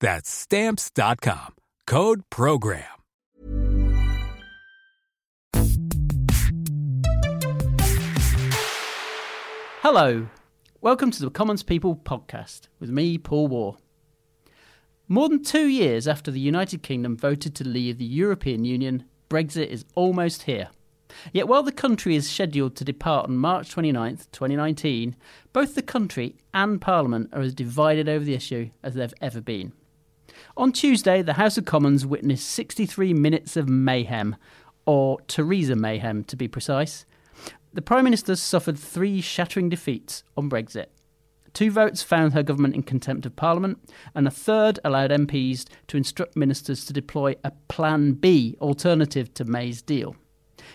That's stamps.com. Code program. Hello. Welcome to the Commons People podcast with me, Paul Waugh. More than two years after the United Kingdom voted to leave the European Union, Brexit is almost here. Yet while the country is scheduled to depart on March 29th, 2019, both the country and Parliament are as divided over the issue as they've ever been. On Tuesday, the House of Commons witnessed 63 minutes of mayhem, or Theresa mayhem to be precise. The Prime Minister suffered three shattering defeats on Brexit. Two votes found her government in contempt of Parliament, and a third allowed MPs to instruct ministers to deploy a Plan B alternative to May's deal.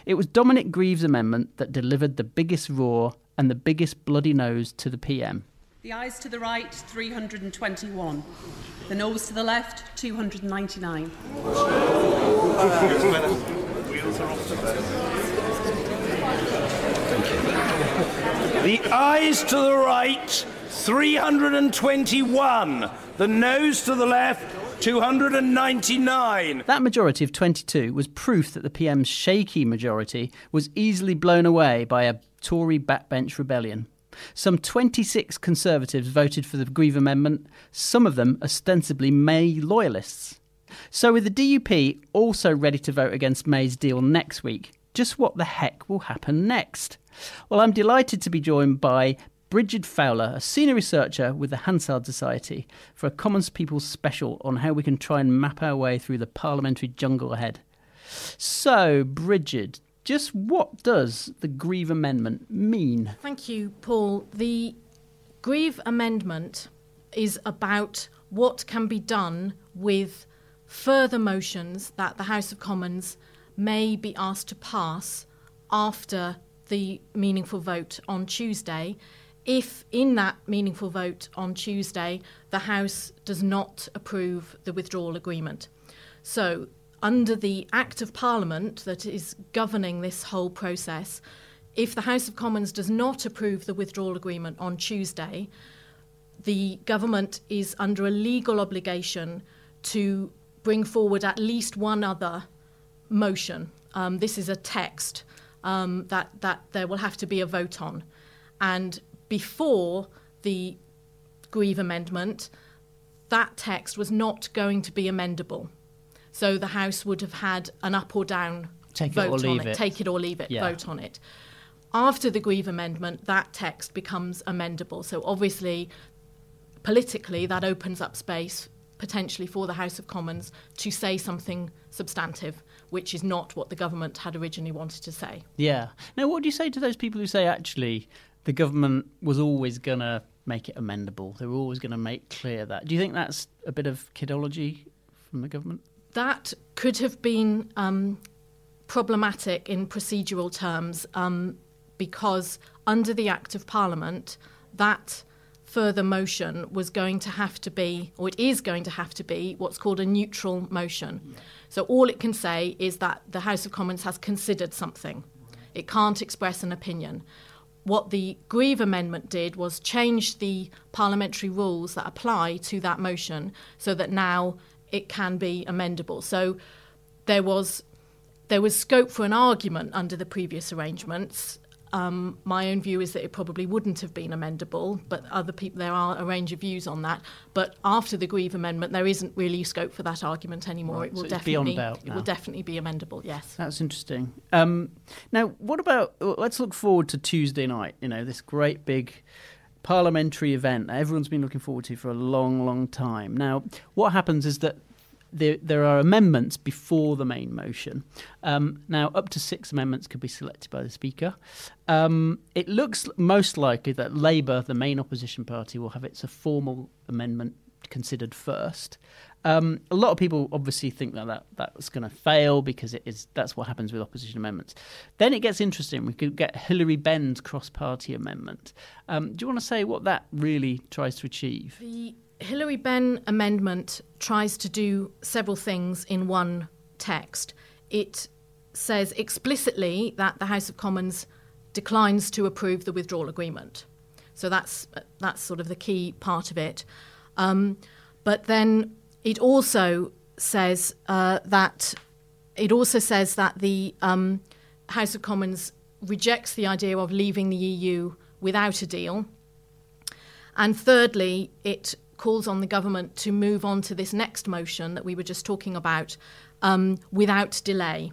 It was Dominic Grieve's amendment that delivered the biggest roar and the biggest bloody nose to the PM. The ayes to the right, 321. The noes to the left, 299. The ayes to the right, 321. The noes to the left, 299. That majority of 22 was proof that the PM's shaky majority was easily blown away by a Tory backbench rebellion. Some 26 Conservatives voted for the Grieve Amendment, some of them ostensibly May loyalists. So, with the DUP also ready to vote against May's deal next week, just what the heck will happen next? Well, I'm delighted to be joined by Brigid Fowler, a senior researcher with the Hansard Society, for a Commons People special on how we can try and map our way through the parliamentary jungle ahead. So, Brigid, just what does the Grieve Amendment mean? Thank you, Paul. The Grieve Amendment is about what can be done with further motions that the House of Commons may be asked to pass after the meaningful vote on Tuesday if in that meaningful vote on Tuesday the House does not approve the withdrawal agreement. So, under the Act of Parliament that is governing this whole process, if the House of Commons does not approve the withdrawal agreement on Tuesday, the government is under a legal obligation to bring forward at least one other motion. Um, this is a text um, that, that there will have to be a vote on. And before the Grieve Amendment, that text was not going to be amendable. So the House would have had an up or down Take vote it or on it, it. take it or leave it, Yeah. vote on it. After the Grieve Amendment, that text becomes amendable. So obviously, politically, that opens up space potentially for the House of Commons to say something substantive, which is not what the government had originally wanted to say. Yeah. Now, what do you say to those people who say actually the government was always going to make it amendable? They were always going to make clear that. Do you think that's a bit of kidology from the government? That could have been um, problematic in procedural terms um, because under the Act of Parliament, that further motion was going to have to be, or it is going to have to be, what's called a neutral motion. So all it can say is that the House of Commons has considered something. It can't express an opinion. What the Grieve Amendment did was change the parliamentary rules that apply to that motion so that now it can be amendable. So there was there was scope for an argument under the previous arrangements Um, my own view is that it probably wouldn't have been amendable, but other people there are a range of views on that. But after the Grieve amendment, there isn't really scope for that argument anymore. Right, it will so definitely doubt it will definitely be amendable. Yes. That's interesting. Um, now, what about? Let's look forward to Tuesday night. You know, this great big parliamentary event that everyone's been looking forward to for a long, long time. Now, what happens is that there, there are amendments before the main motion. Um, now, up to six amendments could be selected by the Speaker. Um, it looks most likely that Labour, the main opposition party, will have its formal amendment considered first. Um, a lot of people obviously think that, that that's going to fail because it is that's what happens with opposition amendments. Then it gets interesting. We could get Hilary Benn's cross-party amendment. Um, do you want to say what that really tries to achieve? The Hilary Benn amendment tries to do several things in one text. It says explicitly that the House of Commons declines to approve the withdrawal agreement. So that's that's sort of the key part of it. Um, but then it also says uh, that it also says that the um, House of Commons rejects the idea of leaving the EU without a deal. And thirdly, it calls on the government to move on to this next motion that we were just talking about um, without delay.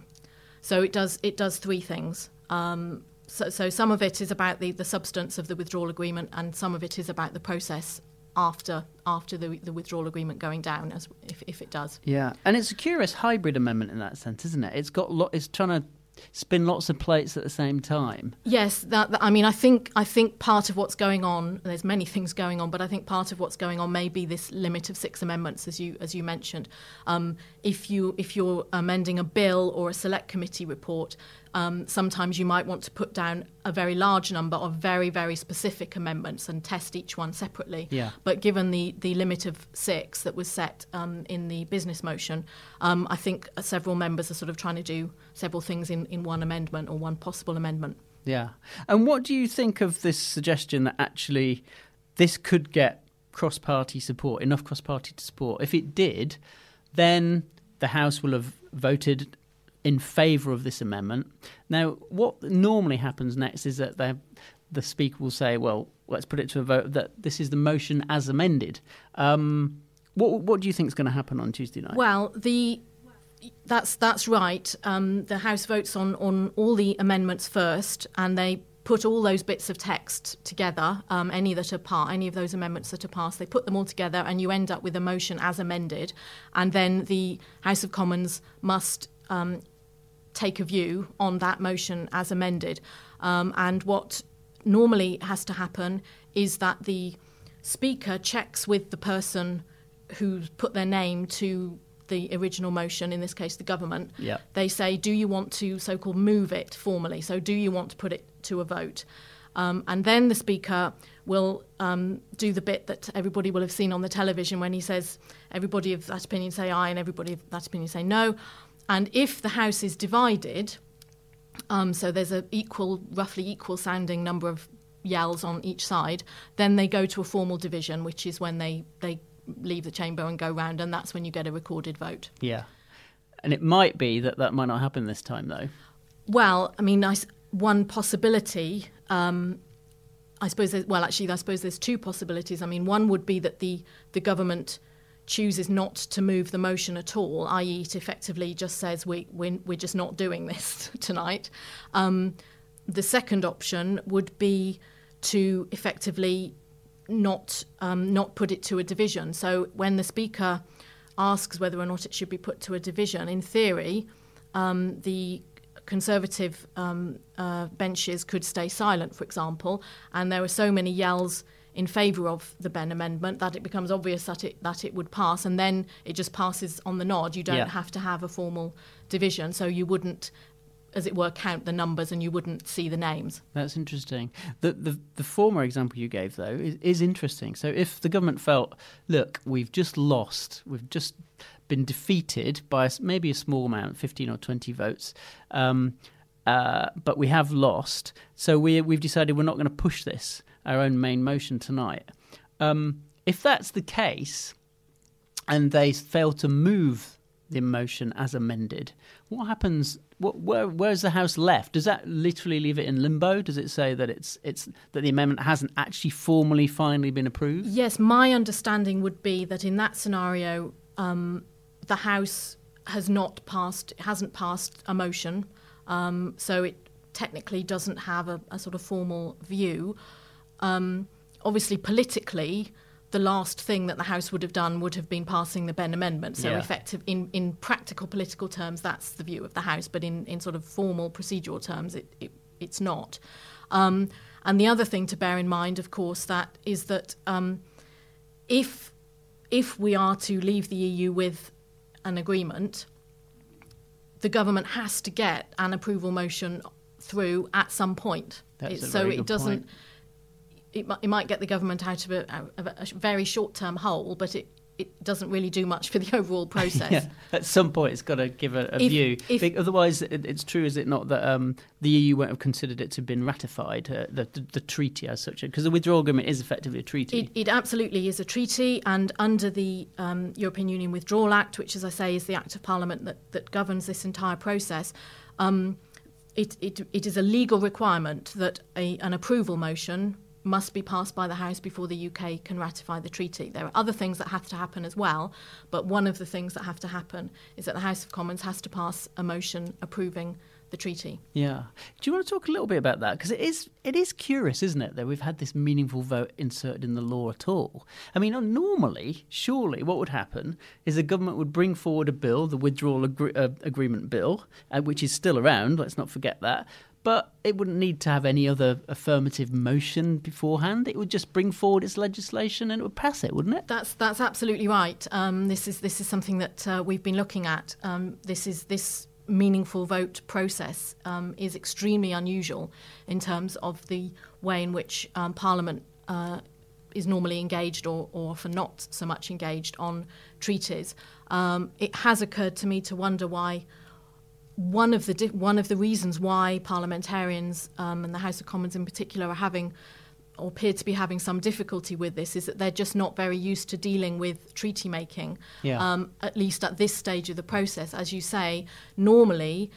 So it does it does three things. Um, so, so some of it is about the, the substance of the withdrawal agreement, and some of it is about the process after after the, the withdrawal agreement going down, as if, if it does. Yeah, and it's a curious hybrid amendment in that sense, isn't it? It's got lot. It's trying to spin lots of plates at the same time. Yes, that, that- I mean, I think I think part of what's going on. There's many things going on, but I think part of what's going on may be this limit of six amendments, as you as you mentioned. Um, if you if you're amending a bill or a select committee report, um, sometimes you might want to put down a very large number of very very specific amendments and test each one separately. Yeah. But given the, the limit of six that was set um, in the business motion, um, I think several members are sort of trying to do several things in, in one amendment or one possible amendment. Yeah. And what do you think of this suggestion that actually this could get cross party support, enough cross party support? If it did, then the House will have voted in favour of this amendment. Now, what normally happens next is that the, Speaker will say, well, let's put it to a vote that this is the motion as amended. Um, what, what do you think is going to happen on Tuesday night? Well, the that's that's right. Um, the House votes on on all the amendments first, and they put all those bits of text together. Um, any that are part, any of those amendments that are passed, they put them all together, and you end up with a motion as amended. And then the House of Commons must um, take a view on that motion as amended. Um, and what normally has to happen is that the Speaker checks with the person who's put their name to the original motion, in this case the government. Yeah. They say, do you want to so called move it formally? So, do you want to put it to a vote? Um, and then the Speaker will um, do the bit that everybody will have seen on the television when he says, everybody of that opinion say aye and everybody of that opinion say no. And if the House is divided, um, so there's a equal, roughly equal sounding number of yells on each side. Then they go to a formal division, which is when they they leave the chamber and go round, and that's when you get a recorded vote. yeah. And it might be that that might not happen this time, though. Well, I mean, I one possibility. Um, I suppose. Well, actually, I suppose there's two possibilities. I mean, one would be that the the government chooses not to move the motion at all, i.e., it effectively just says we we're, we're just not doing this tonight. Um, the second option would be to effectively not um, not put it to a division. So when the speaker asks whether or not it should be put to a division, in theory, um, the conservative um, uh, benches could stay silent, for example, and there are so many yells in favour of the Benn amendment that it becomes obvious that it that it would pass, and then it just passes on the nod. You don't Yeah. have to have a formal division, so you wouldn't, as it were, count the numbers and you wouldn't see the names. That's interesting. The, the the former example you gave though is, is interesting. So if the government felt, look, we've just lost, we've just been defeated by maybe a small amount, fifteen or twenty votes, um, uh, but we have lost, so we we've decided we're not going to push this our own main motion tonight. Um, if that's the case, and they fail to move the motion as amended, what happens? What, where, where's the House left? Does that literally leave it in limbo? Does it say that it's it's that the amendment hasn't actually formally finally been approved? Yes, my understanding would be that in that scenario, um, the House has not passed, hasn't passed a motion, um, so it technically doesn't have a, a sort of formal view. Um, obviously, politically, the last thing that the House would have done would have been passing the Benn Amendment. So, Yeah. effective in, in practical political terms, that's the view of the House, but in, in sort of formal procedural terms, it, it, it's not. Um, and the other thing to bear in mind, of course, that is that um, if if we are to leave the EU with an agreement, the government has to get an approval motion through at some point. That's It- so it doesn't. point. It, it might get the government out of a, of a very short-term hole, but it, it doesn't really do much for the overall process. Yeah, at some point it's got to give a, a If- view. if- Otherwise, it, it's true, is it not, that um, the EU won't have considered it to have been ratified, uh, the, the, the treaty as such, because the withdrawal agreement is effectively a treaty. It, it absolutely is a treaty, and under the um, European Union Withdrawal Act, which, as I say, is the act of parliament that, that governs this entire process, um, it, it, it is a legal requirement that a, an approval motion must be passed by the House before the UK can ratify the treaty. There are other things that have to happen as well, but one of the things that have to happen is that the House of Commons has to pass a motion approving the treaty. Yeah. Do you want to talk a little bit about that? Because it is it is curious, isn't it, that we've had this meaningful vote inserted in the law at all. I mean, uh, normally, surely, what would happen is the government would bring forward a bill, the withdrawal agree- uh, agreement bill, uh, which is still around. Let's not forget that. But it wouldn't need to have any other affirmative motion beforehand. It would just bring forward its legislation and it would pass it, wouldn't it? That's that's absolutely right. Um, this is this is something that uh, we've been looking at. Um, this is this meaningful vote process um, is extremely unusual in terms of the way in which um, Parliament uh, is normally engaged or, or often not so much engaged on treaties. Um, it has occurred to me to wonder why one of the di- one of the reasons why parliamentarians um, and the House of Commons in particular are having or appear to be having some difficulty with this is that they're just not very used to dealing with treaty making. Yeah. Um, at least at this stage of the process, as you say, normally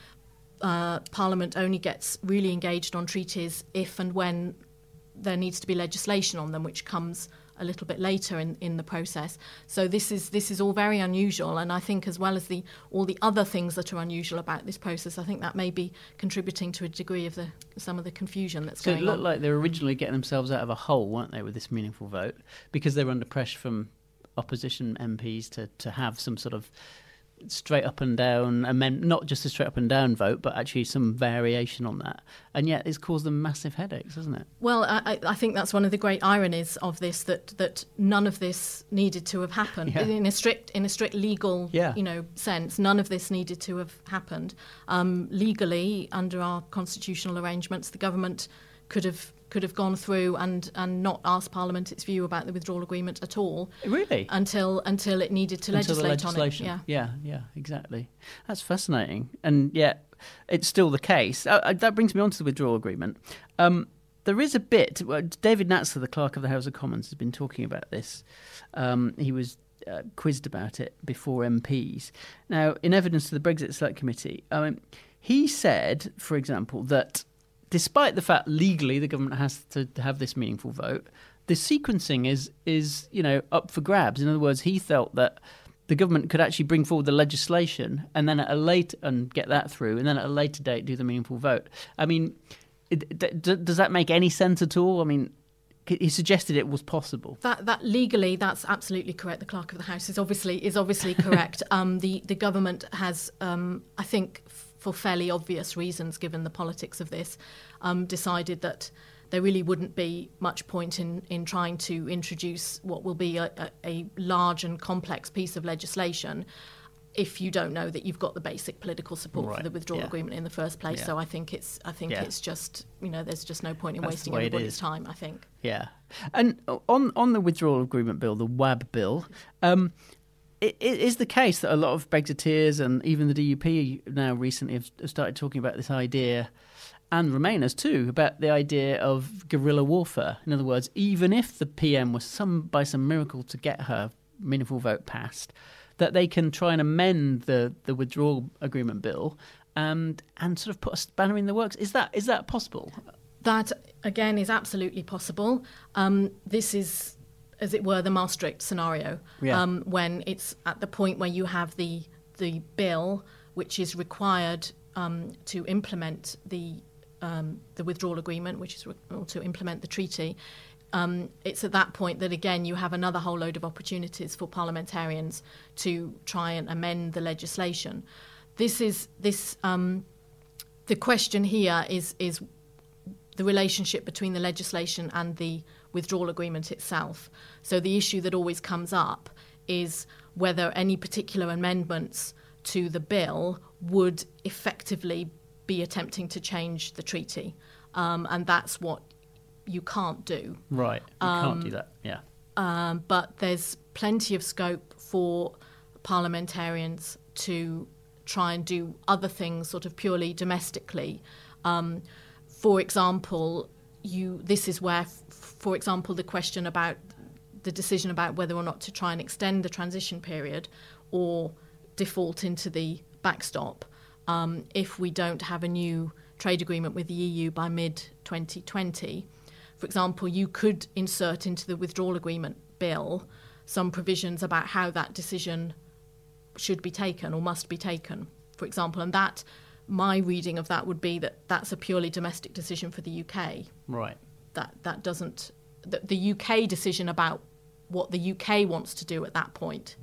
uh, Parliament only gets really engaged on treaties if and when there needs to be legislation on them, which comes a little bit later in, in the process. So this is this is all very unusual, and I think as well as the all the other things that are unusual about this process, I think that may be contributing to a degree of the some of the confusion that's So it going looked on. like they were originally getting themselves out of a hole, weren't they, with this meaningful vote? Because they were under pressure from opposition MPs to, to have some sort of straight up and down amend not just a straight up and down vote, but actually some variation on that. And yet it's caused them massive headaches, hasn't it? Well, I, I- think that's one of the great ironies of this that that none of this needed to have happened Yeah. in a strict in a strict legal Yeah. you know sense. None of this needed to have happened um, legally under our constitutional arrangements. The government could have could have gone through and and not asked Parliament its view about the withdrawal agreement at all Really? until until it needed to Until legislate on it. Yeah. yeah, yeah, exactly. That's fascinating. And yet, it's still the case. Uh, uh, that brings me on to the withdrawal agreement. Um, there is a bit. well, David Natzler, the clerk of the House of Commons, has been talking about this. Um, he was uh, quizzed about it before MPs. Now, in evidence to the Brexit Select Committee, mean, he said, for example, that despite the fact legally the government has to have this meaningful vote, the sequencing is is you know up for grabs. In other words, he felt that the government could actually bring forward the legislation and then at a late and get that through, and then at a later date do the meaningful vote. I mean, it, d- d- does that make any sense at all? I mean, he suggested it was possible. That that legally, that's absolutely correct. The clerk of the house is obviously is obviously correct. um, the the government has, um, I think, f- for fairly obvious reasons, given the politics of this, um, decided that there really wouldn't be much point in in trying to introduce what will be a, a, a large and complex piece of legislation. If you don't know that you've got the basic political support Right, for the withdrawal yeah. agreement in the first place, Yeah. so I think it's I think Yeah. it's just you know there's just no point in That's wasting everybody's time. I think. Yeah, and on on the withdrawal agreement bill, the WAB bill, um, it, is the case that a lot of Brexiteers and even the DUP now recently have started talking about this idea, and Remainers too, about the idea of guerrilla warfare. In other words, even if the PM was some by some miracle to get her meaningful vote passed. that they can try and amend the the withdrawal agreement bill and and sort of put a spanner in the works. Is that is that possible? That again is absolutely possible. Um, this is, as it were, the Maastricht scenario Yeah. um, when it's at the point where you have the the bill which is required um, to implement the um, the withdrawal agreement, which is re- or to implement the treaty. Um, it's at that point that again you have another whole load of opportunities for parliamentarians to try and amend the legislation. This is this. Um, the question here is is the relationship between the legislation and the withdrawal agreement itself. So the issue that always comes up is whether any particular amendments to the bill would effectively be attempting to change the treaty, um, and that's what you can't do. Right. You can't do that. Yeah. Um, but there's plenty of scope for parliamentarians to try and do other things, sort of purely domestically. Um, for example, you this is where, f- for example, the question about the decision about whether or not to try and extend the transition period or default into the backstop um, if we don't have a new trade agreement with the EU by mid 2020. For example, you could insert into the withdrawal agreement bill some provisions about how that decision should be taken or must be taken, for example. And that, my reading of that would be that that's a purely domestic decision for the UK. Right. That that doesn't the, the UK decision about what the UK wants to do at that point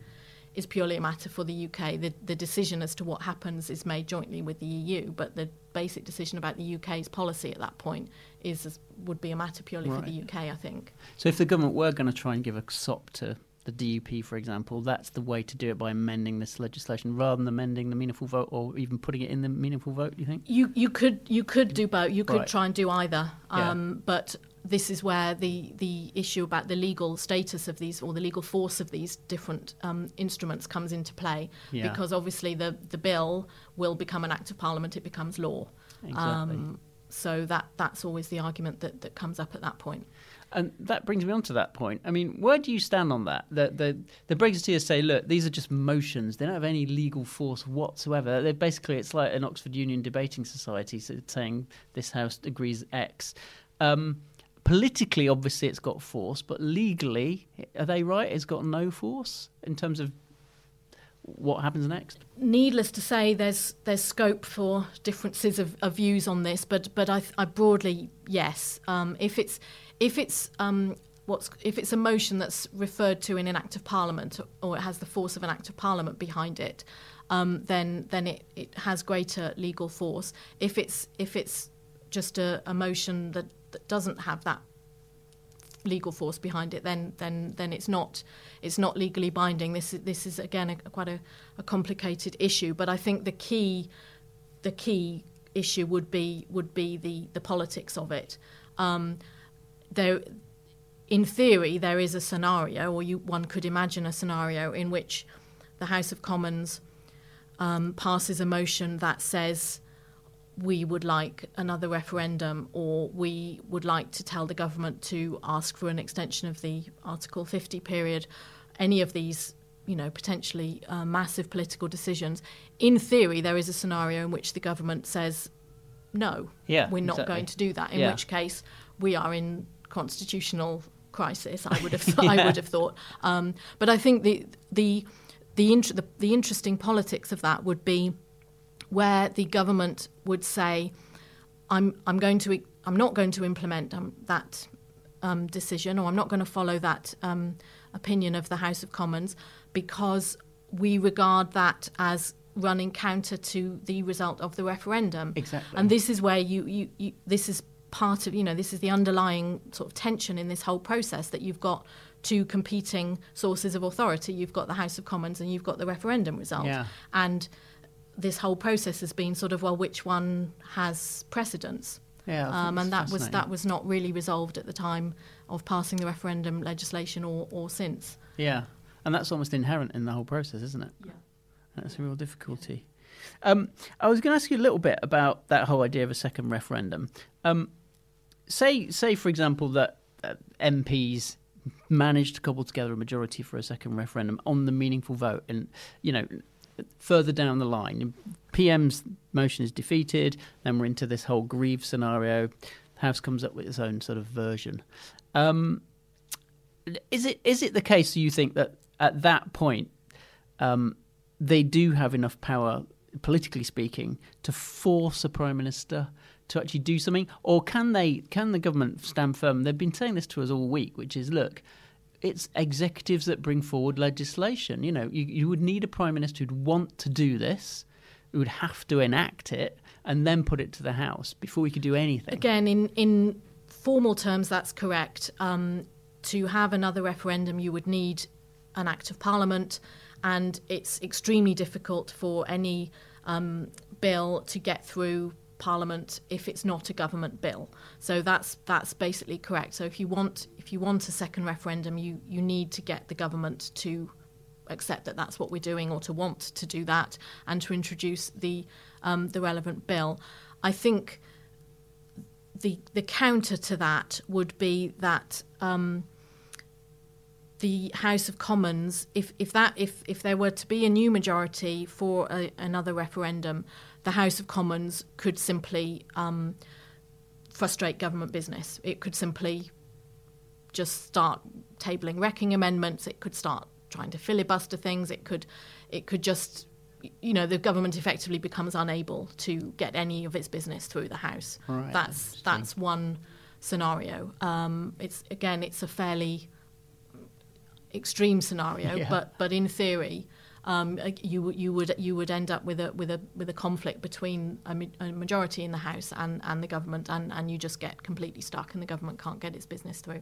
is purely a matter for the UK. The the decision as to what happens is made jointly with the EU, but the basic decision about the UK's policy at that point is would be a matter purely for the UK, I think. So if the government were going to try and give a sop to the DUP, for example, that's the way to do it by amending this legislation rather than amending the meaningful vote or even putting it in the meaningful vote. You think? You you could you could do both. You could Right. try and do either. Yeah. Um, But this is where the the issue about the legal status of these or the legal force of these different um, instruments comes into play. Yeah. Because obviously the the bill will become an act of parliament. It becomes law. Exactly. Um, so that that's always the argument that, that comes up at that point. And that brings me on to that point. I mean, where do you stand on that? The, the, the Brexiteers say, look, these are just motions. They don't have any legal force whatsoever. They're basically, it's like an Oxford Union debating society saying this House agrees X. Um, politically, obviously, it's got force, but legally, are they right? It's got no force in terms of what happens next? needless to say, there's there's scope for differences of, of views on this, but but I, I broadly yes. Um, if it's if it's um, what's if it's a motion that's referred to in an act of parliament or it has the force of an act of parliament behind it, um, then then it, it has greater legal force. If it's if it's just a, a motion that, that doesn't have that legal force behind it, then then then it's not it's not legally binding. This is this is again a, quite a, a complicated issue. But I think the key the key issue would be would be the the politics of it. Um, there, in theory, there is a scenario, or you one could imagine a scenario in which the House of Commons um, passes a motion that says we would like another referendum or we would like to tell the government to ask for an extension of the Article 50 period, any of these, you know, potentially uh, massive political decisions. In theory, there is a scenario in which the government says, no, Yeah, we're not exactly. going to do that, in Yeah. which case we are in constitutional crisis, I would have, I would have thought. Um, but I think the, the, the, int- the, the interesting politics of that would be where the government would say, "I'm I'm going to I'm not going to implement um, that um, decision, or I'm not going to follow that um, opinion of the House of Commons because we regard that as running counter to the result of the referendum." Exactly. And this is where you, you, you this is part of you know this is the underlying sort of tension in this whole process that you've got two competing sources of authority. You've got the House of Commons and you've got the referendum result. Yeah. And this whole process has been sort of well, which one has precedence? Yeah, um, and that was that was not really resolved at the time of passing the referendum legislation or, or since. Yeah, and that's almost inherent in the whole process, isn't it? Yeah, that's a real difficulty. Um, I was going to ask you a little bit about that whole idea of a second referendum. Um, say, say for example, that MPs manage to cobble together a majority for a second referendum on the meaningful vote, and you know, further down the line, PM's motion is defeated, then we're into this whole Grieve scenario. The House comes up with its own sort of version. Um, is it is it the case? You think that at that point um, they do have enough power, politically speaking, to force a prime minister to actually do something, or can they? Can the government stand firm? They've been saying this to us all week, which is look. It's executives that bring forward legislation. You know, you, you would need a prime minister who'd want to do this, who would have to enact it, and then put it to the House before we could do anything. Again, in in formal terms, that's correct. Um, to have another referendum, you would need an act of parliament, and it's extremely difficult for any um, bill to get through parliament if it's not a government bill. So that's that's basically correct. So if you want if you want a second referendum, you you need to get the government to accept that that's what we're doing, or to want to do that, and to introduce the um, the relevant bill. I think the the counter to that would be that um, the House of Commons, if if that if if there were to be a new majority for a, another referendum, the House of Commons could simply um, frustrate government business. It could simply just start tabling wrecking amendments. It could start trying to filibuster things. It could it could just you know the government effectively becomes unable to get any of its business through the House. Right, that's that's one scenario. Um, it's again it's a fairly extreme scenario, Yeah. but but in theory, um, you would- you would you would end up with a with a with a conflict between a, a majority in the House and, and the government, and, and you just get completely stuck, and the government can't get its business through.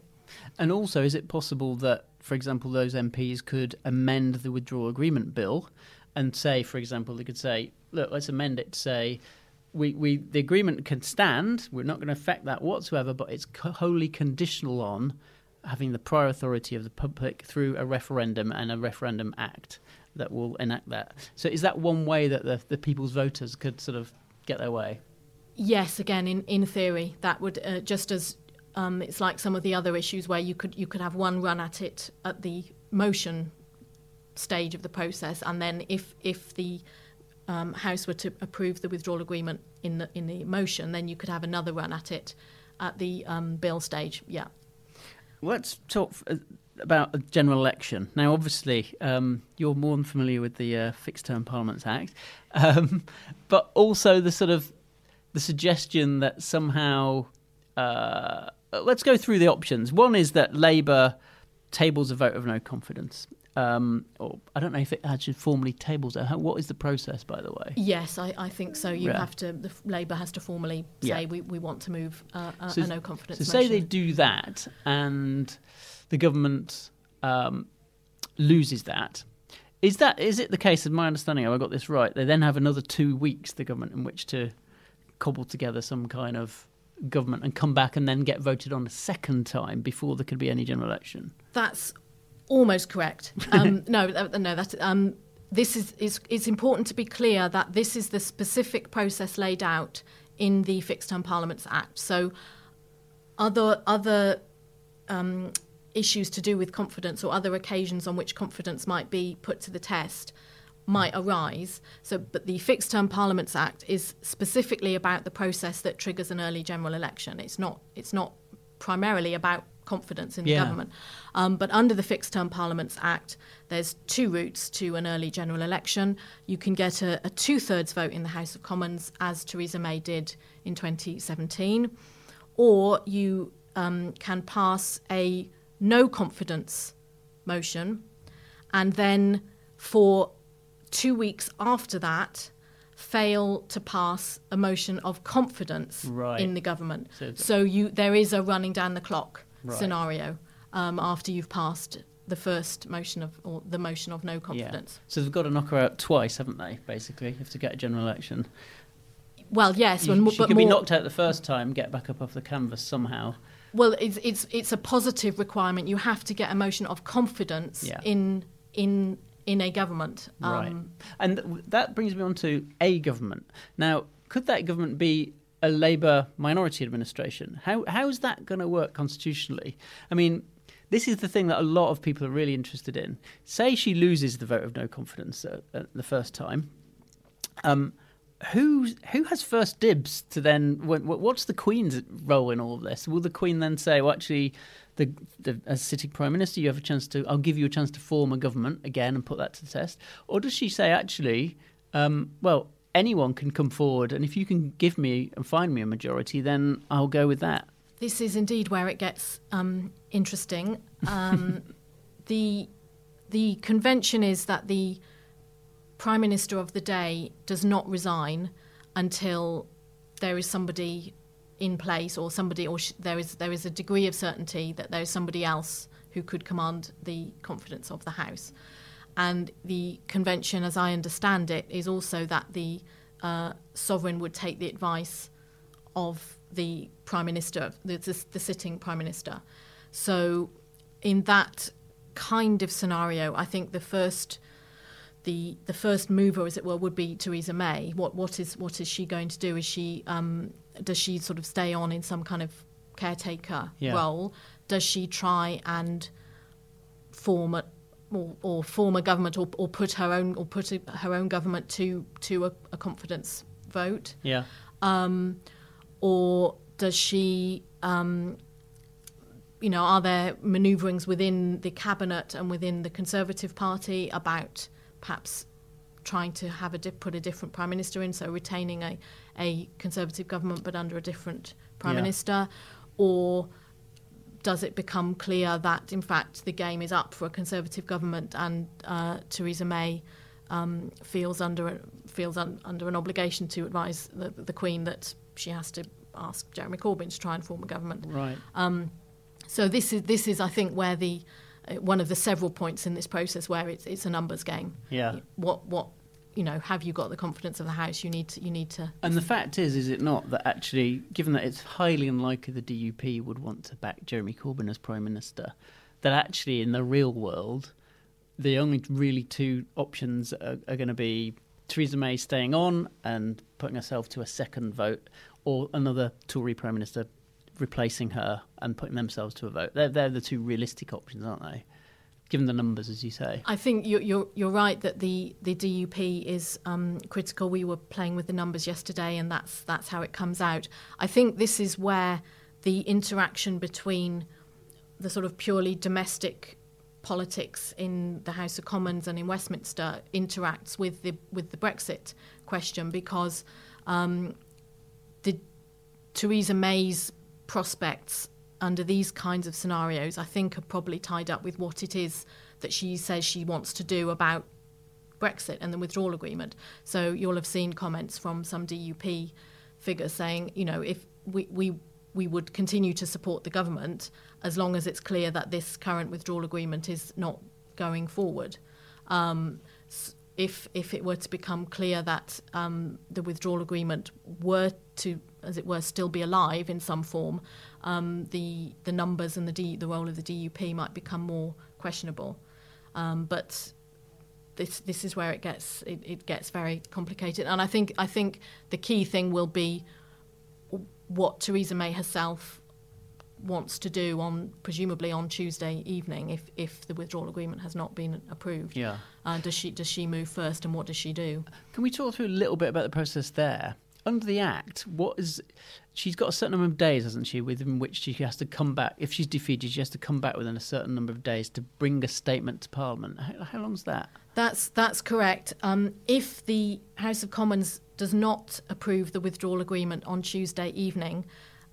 And also, is it possible that, for example, those MPs could amend the withdrawal agreement bill and say, for example, they could say, look, let's amend it to say, we, we the agreement can stand, we're not going to affect that whatsoever, but it's co- wholly conditional on having the prior authority of the public through a referendum and a referendum act that will enact that. So, is that one way that the, the people's voters could sort of get their way? Yes, again, in, in theory, that would uh, just as um, it's like some of the other issues where you could you could have one run at it at the motion stage of the process, and then if if the um, House were to approve the withdrawal agreement in the in the motion, then you could have another run at it at the um, bill stage. Yeah. Let's talk f- uh, about a general election. Now, obviously, um, you're more than familiar with the uh, Fixed Term Parliaments Act, um, but also the sort of the suggestion that somehow uh, let's go through the options. One is that Labour tables a vote of no confidence. Um, or I don't know if it actually formally tables it. How, what is the process, by the way? Yes, I, I think so. You Yeah. have to. The Labour has to formally Yeah. say we, we want to move uh, a, So- a no confidence So say they do that, and the government um, loses that. Is that is it the case? Of my understanding, have I got this right? They then have another two weeks, the government, in which to cobble together some kind of government and come back and then get voted on a second time before there could be any general election. That's almost correct. Um, no, no, that's um, this is, is it's important to be clear that this is the specific process laid out in the Fixed Term Parliaments Act. So, other other um, issues to do with confidence or other occasions on which confidence might be put to the test might arise. So, but the Fixed Term Parliaments Act is specifically about the process that triggers an early general election. It's not. It's not primarily about confidence in the Yeah. government. Um, but under the Fixed Term Parliaments Act, there's two routes to an early general election. You can get a, a two thirds vote in the House of Commons, as Theresa May did in 2017, or you um, can pass a no confidence motion, and then for two weeks after that, fail to pass a motion of confidence Right. in the government. So- So, you there is a running down the clock Right. scenario um, after you've passed the first motion of or the motion of no confidence. Yeah. So they've got to knock her out twice, haven't they? Basically, if to get a general election. Well, yes, You- mo- she but could more, be knocked out the first time, get back up off the canvas somehow. Well, it's it's it's a positive requirement. You have to get a motion of confidence Yeah. in in in a government. Um, Right. And th- that brings me on to a government. Now, could that government be a Labour minority administration? How How's that going to work constitutionally? I mean, this is the thing that a lot of people are really interested in. Say she loses the vote of no confidence at, at the first time. Um, who who has first dibs to then? What's the Queen's role in all of this? Will the Queen then say, "Well, actually, the, the, as sitting prime minister, you have a chance to. I'll give you a chance to form a government again and put that to the test." Or does she say, "Actually, um, well, anyone can come forward, and if you can give me and find me a majority, then I'll go with that." This is indeed where it gets um, interesting. Um, the the convention is that the prime minister of the day does not resign until there is somebody in place or somebody or sh- there is there is a degree of certainty that there is somebody else who could command the confidence of the house. And the convention as i understand it is also that the uh, sovereign would take the advice of the prime minister the, the, the sitting prime minister. So in that kind of scenario i think the first the the first mover, as it were, would be Theresa May. What what is what is she going to do? Is she um, does she sort of stay on in some kind of caretaker yeah. role? Does she try and form a or, or form a government or, or put her own or put a, her own government to to a, a confidence vote? Yeah. Um, or does she um, you know, are there manoeuvrings within the cabinet and within the Conservative Party about perhaps trying to have a put a different prime minister in, so retaining a, a conservative government but under a different prime yeah. minister, or does it become clear that in fact the game is up for a conservative government and uh, Theresa May um, feels under feels un, under an obligation to advise the, the, Queen that she has to ask Jeremy Corbyn to try and form a government. Right. Um, so this is this is I think where the one of the several points in this process where it's it's a numbers game. Yeah. What what you know, have you got the confidence of the House? You need to. You need to. And the fact is, is it not that actually, given that it's highly unlikely the DUP would want to back Jeremy Corbyn as prime minister, that actually in the real world, the only really two options are, are going to be Theresa May staying on and putting herself to a second vote, or another Tory prime minister replacing her and putting themselves to a vote. They're, they're the two realistic options, aren't they? Given the numbers, as you say, I think you're you're, you're right that the, the DUP is um, critical. We were playing with the numbers yesterday, and that's that's how it comes out. I think this is where the interaction between the sort of purely domestic politics in the House of Commons and in Westminster interacts with the with the Brexit question because um, the Theresa May's prospects under these kinds of scenarios, I think, are probably tied up with what it is that she says she wants to do about Brexit and the withdrawal agreement. So you'll have seen comments from some DUP figures saying, you know, if we, we we would continue to support the government as long as it's clear that this current withdrawal agreement is not going forward. Um, if if it were to become clear that um, the withdrawal agreement were to, as it were, still be alive in some form, um, the the numbers and the D, the role of the DUP might become more questionable. Um, but this this is where it gets it, it gets very complicated, and I think I think the key thing will be what Theresa May herself wants to do on presumably on Tuesday evening if if the withdrawal agreement has not been approved. Yeah. Uh, does she does she move first and what does she do? Can we talk through a little bit about the process there? Under the Act, what is she's got a certain number of days, hasn't she, within which she has to come back. If she's defeated, she has to come back within a certain number of days to bring a statement to Parliament. How, how long's that? That's that's correct. Um, if the House of Commons does not approve the withdrawal agreement on Tuesday evening,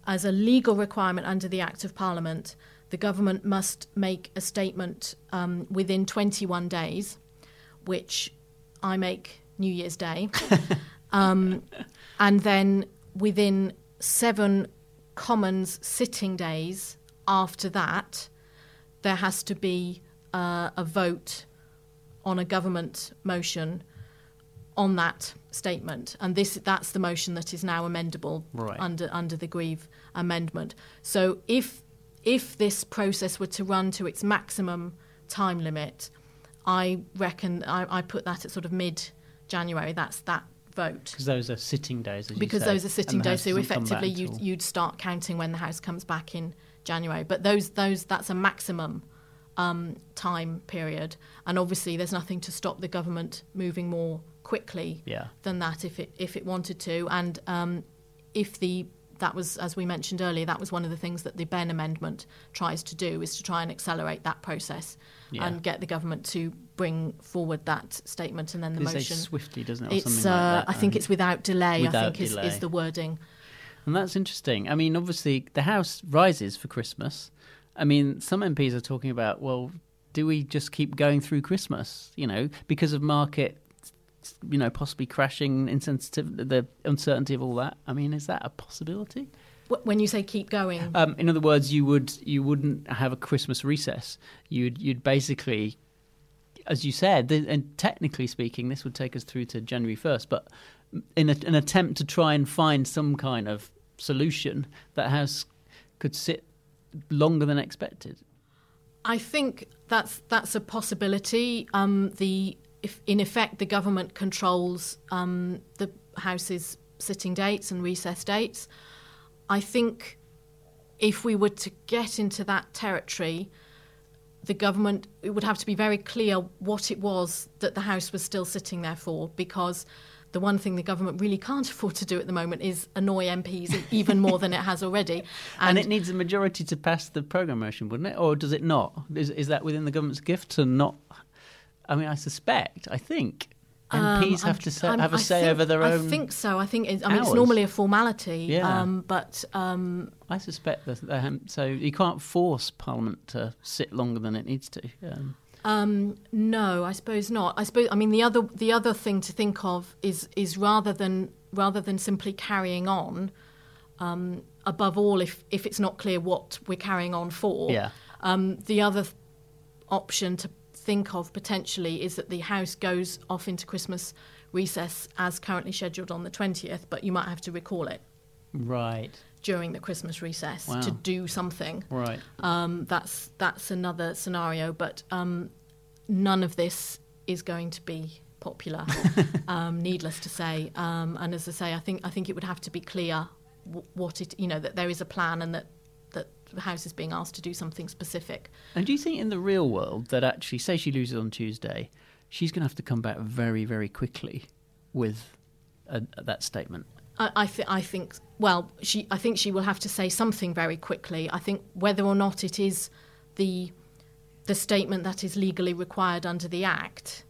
as a legal requirement under the Act of Parliament, the government must make a statement um, within 21 days, which I make New Year's Day. um, and then within seven Commons sitting days after that, there has to be uh, a vote on a government motion on that statement, and this that's the motion that is now amendable right. under under the Grieve amendment. So if if this process were to run to its maximum time limit, I reckon I, I put that at sort of mid January. That's that vote. Because those are sitting days, because those are sitting days. So effectively, you'd, you'd start counting when the House comes back in January. But those those that's a maximum um, time period, and obviously there's nothing to stop the government moving more quickly Yeah. than that if it if it wanted to, and um, if the that was as we mentioned earlier, that was one of the things that the Benn amendment tries to do is to try and accelerate that process Yeah. and get the government to bring forward that statement and then the It motion. swiftly, doesn't it? Or It's something uh, like that. I think it's without delay. Without I think is, delay. is the wording. And that's interesting. I mean, obviously, the House rises for Christmas. I mean, some MPs are talking about, well, do we just keep going through Christmas? You know, because of market, you know, possibly crashing, insensitive, the uncertainty of all that. I mean, is that a possibility? When you say keep going, Um, in other words, you would you wouldn't have a Christmas recess. You'd you'd basically, as you said, and technically speaking, this would take us through to January first. But in a, an attempt to try and find some kind of solution, that house could sit longer than expected. I think that's that's a possibility. Um, the if in effect the government controls um, the House's sitting dates and recess dates. I think if we were to get into that territory, the government it would have to be very clear what it was that the House was still sitting there for, because the one thing the government really can't afford to do at the moment is annoy MPs even more than it has already. And, it needs a majority to pass the programme motion, wouldn't it? Or does it not? Is, is that within the government's gift to not? I mean, I suspect, I think MPs Um, have to say, have a I say think- over their own. I think so. I think it, I mean it's normally a formality. Yeah. Um, but um, I suspect that um, so you can't force Parliament to sit longer than it needs to. Um, um, no, I suppose not. I suppose I mean the other the other thing to think of is is rather than rather than simply carrying on. Um, above all, if if it's not clear what we're carrying on for, Yeah. Um, the other option to think of potentially is that the House goes off into Christmas recess as currently scheduled on the twentieth, but you might have to recall it. right, during the Christmas recess Wow. to do something. right. Um, that's that's another scenario, but um, none of this is going to be popular. um, needless to say, um, and as I say, I think I think it would have to be clear w- what it you know that there is a plan and that the House is being asked to do something specific. And do you think in the real world that actually, say she loses on Tuesday, she's going to have to come back very, very quickly with a, that statement? I, I, th- I think well, she I think she will have to say something very quickly. I think whether or not it is the the statement that is legally required under the Act,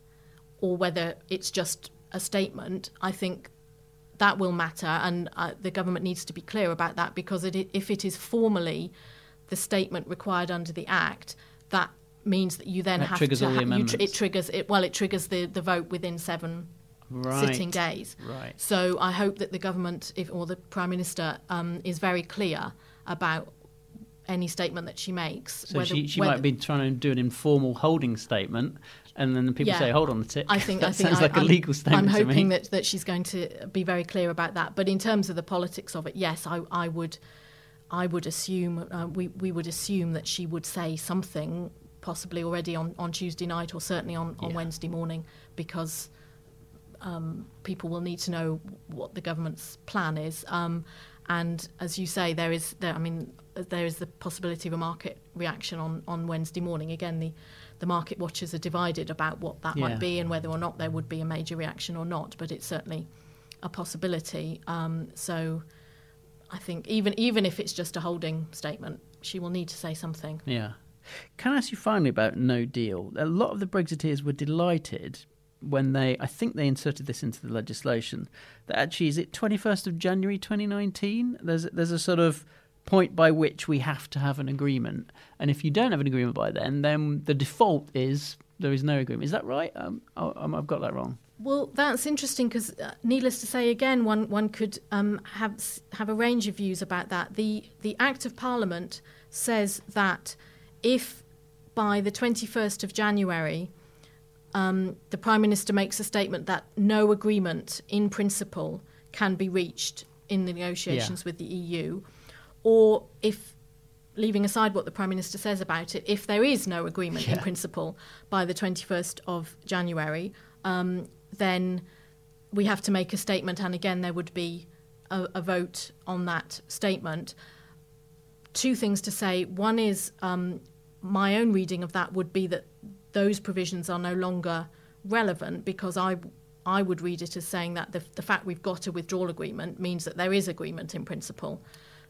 or whether it's just a statement, I think that will matter, and uh, the government needs to be clear about that because it, if it is formally the statement required under the Act, that means that you then That have triggers to all the ha- you tr- it triggers it well it triggers the, the vote within seven Right. sitting days. Right. So I hope that the government, if, or the prime minister, um, is very clear about any statement that she makes. So whether- she, she whether- might be trying to do an informal holding statement, and then the people Yeah. say, "Hold on a tick." I think that I think sounds I, like a I'm- legal statement I'm hoping that, that she's going to be very clear about that. But in terms of the politics of it, yes, I, I would, I would assume uh, we we would assume that she would say something, possibly already on, on Tuesday night or certainly on, on Yeah. Wednesday morning, because um, people will need to know what the government's plan is. Um, and as you say, there is there. I mean, there is the possibility of a market reaction on, on Wednesday morning. Again, the the market watchers are divided about what that Yeah. might be and whether or not there would be a major reaction or not. But it's certainly a possibility. Um, so I think even even if it's just a holding statement, she will need to say something. Yeah. Can I ask you finally about No Deal? A lot of the Brexiteers were delighted when they, I think they inserted this into the legislation, that actually, is it 21st of January 2019? There's, there's a sort of point by which we have to have an agreement. And if you don't have an agreement by then, then the default is there is no agreement. Is that right? Um, I, I've got that wrong. Well, that's interesting because, uh, needless to say, again, one one could um, have have a range of views about that. the The Act of Parliament says that if by the twenty first of January, um, the Prime Minister makes a statement that no agreement, in principle, can be reached in the negotiations Yeah. with the EU, or if leaving aside what the Prime Minister says about it, if there is no agreement in principle by the 21st of January, um, then we have to make a statement, and again, there would be a, a vote on that statement. two things to say. One is um, my own reading of that would be that those provisions are no longer relevant because I I would read it as saying that the, the fact we've got a withdrawal agreement means that there is agreement in principle.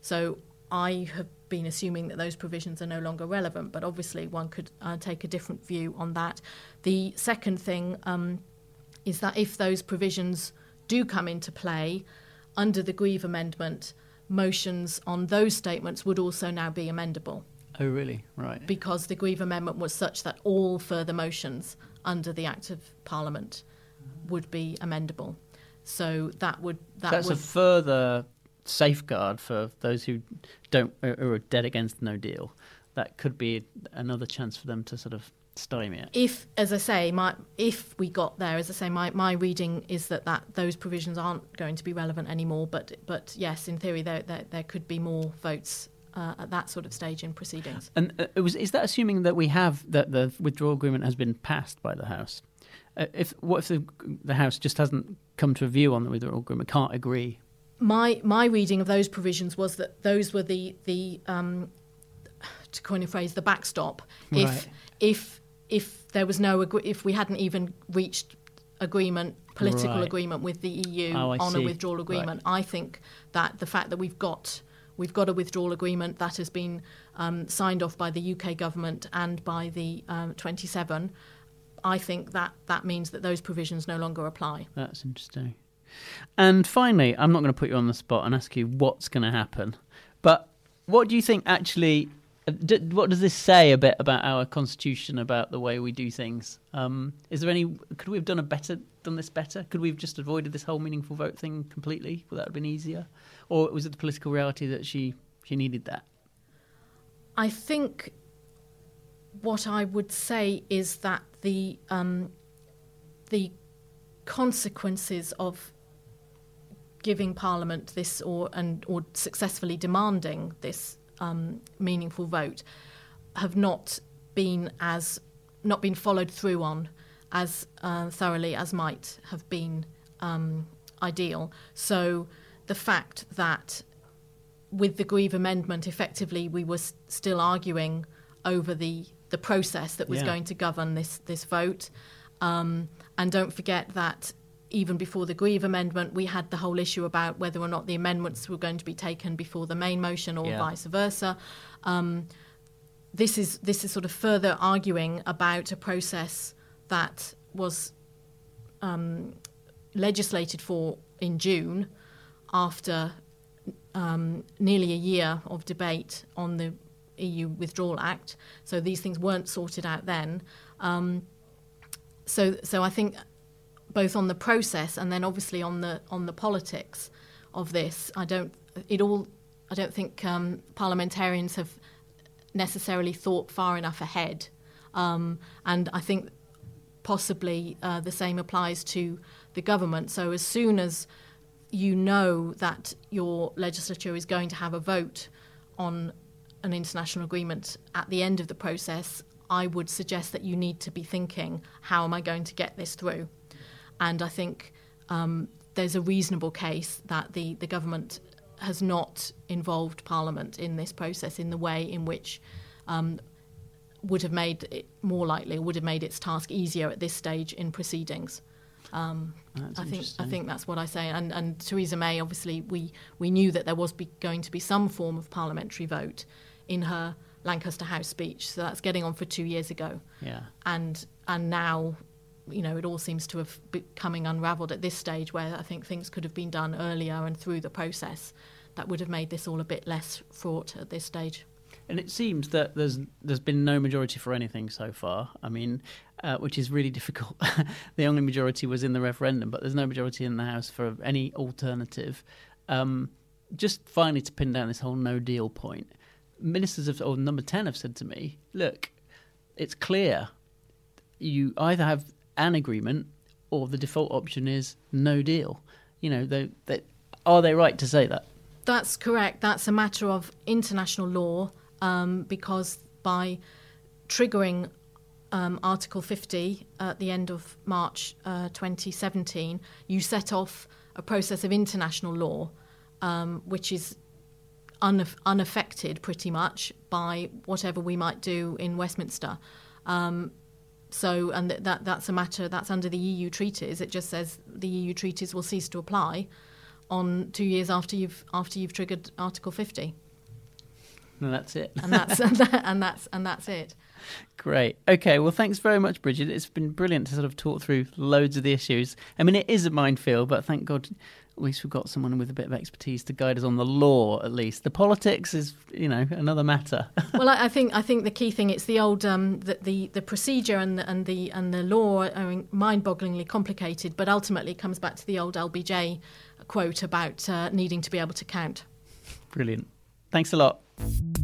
So I have been assuming that those provisions are no longer relevant, but obviously one could uh, take a different view on that. The second thing um, is that if those provisions do come into play under the Grieve Amendment, motions on those statements would also now be amendable Oh, really? Right. because the Grieve Amendment was such that all further motions under the Act of Parliament would be amendable. So that would that That's would a further safeguard for those who don't who are dead against no deal. That could be another chance for them to sort of stymie it. if, as I say, my if we got there, as I say, my, my reading is that, that those provisions aren't going to be relevant anymore. But but yes, in theory, there there, there could be more votes uh, at that sort of stage in proceedings. And uh, it was, is that assuming that we have that the withdrawal agreement has been passed by the House? Uh, if what if the, the House just hasn't come to a view on the withdrawal agreement, can't agree? my my reading of those provisions was that those were the the um, to coin a phrase the backstop Right. if if there was no if we hadn't even reached agreement political Right. agreement with the EU Oh, on see. a withdrawal agreement I think that the fact that we've got we've got a withdrawal agreement that has been um, signed off by the UK government and by the um, 27 I think that that means that those provisions no longer apply That's interesting. And finally, I'm not going to put you on the spot and ask you what's going to happen, but what do you think actually? What does this say a bit about our constitution, about the way we do things? Um, is there any? Could we have done a better, done this better? Could we have just avoided this whole meaningful vote thing completely? Would that have been easier? Or was it the political reality that she she needed that? I think what I would say is that the um, the consequences of giving Parliament this or and or successfully demanding this um, meaningful vote have not been as not been followed through on as uh, thoroughly as might have been um, ideal. So the fact that with the Grieve Amendment, effectively, we were s- still arguing over the the process that was Yeah. going to govern this this vote. Um, and don't forget that even before the Grieve Amendment, we had the whole issue about whether or not the amendments were going to be taken before the main motion or Yeah. vice versa. Um, this is this is sort of further arguing about a process that was um, legislated for in June after um, nearly a year of debate on the EU Withdrawal Act. So these things weren't sorted out then. Um, so, so I think both on the process and then obviously on the on the politics of this, I don't. It all. I don't think um, parliamentarians have necessarily thought far enough ahead, um, and I think possibly uh, the same applies to the government. So as soon as you know that your legislature is going to have a vote on an international agreement at the end of the process, I would suggest that you need to be thinking, how am I going to get this through? And I think um, there's a reasonable case that the, the government has not involved Parliament in this process in the way in which um, would have made it more likely, would have made its task easier at this stage in proceedings. Um, I think I think that's what I say. And, and Theresa May, obviously, we, we knew that there was be, going to be some form of parliamentary vote in her Lancaster House speech. So that's getting on for two years ago. Yeah. And and now, you know, it all seems to have becoming unravelled at this stage, where I think things could have been done earlier and through the process. That would have made this all a bit less fraught at this stage. And it seems that there's there's been no majority for anything so far. I mean, uh, which is really difficult. the only majority was in the referendum, but there's no majority in the House for any alternative. Um, just finally to pin down this whole no deal point, ministers of or number ten have said to me, "Look, it's clear. You either have an agreement, or the default option is no deal. You know, they, they, are they right to say that? That's correct. That's a matter of international law um, because by triggering um, Article 50 at the end of March uh, 2017, you set off a process of international law, um, which is unaff- unaffected pretty much by whatever we might do in Westminster. Um, so, and th- that that's a matter that's under the EU treaties. It just says the EU treaties will cease to apply on two years after you've after you've triggered Article 50, And that's it. and that's and, that, and that's and that's it. Great. Okay. Well, thanks very much, Brigid. It's been brilliant to sort of talk through loads of the issues. I mean, it is a minefield, but thank God at least we've got someone with a bit of expertise to guide us on the law. At least the politics is, you know, another matter. well, I, I think I think the key thing it's the old um, the, the the procedure and the, and the and the law are mind-bogglingly complicated, but ultimately it comes back to the old LBJ quote about uh, needing to be able to count. brilliant. Thanks a lot. You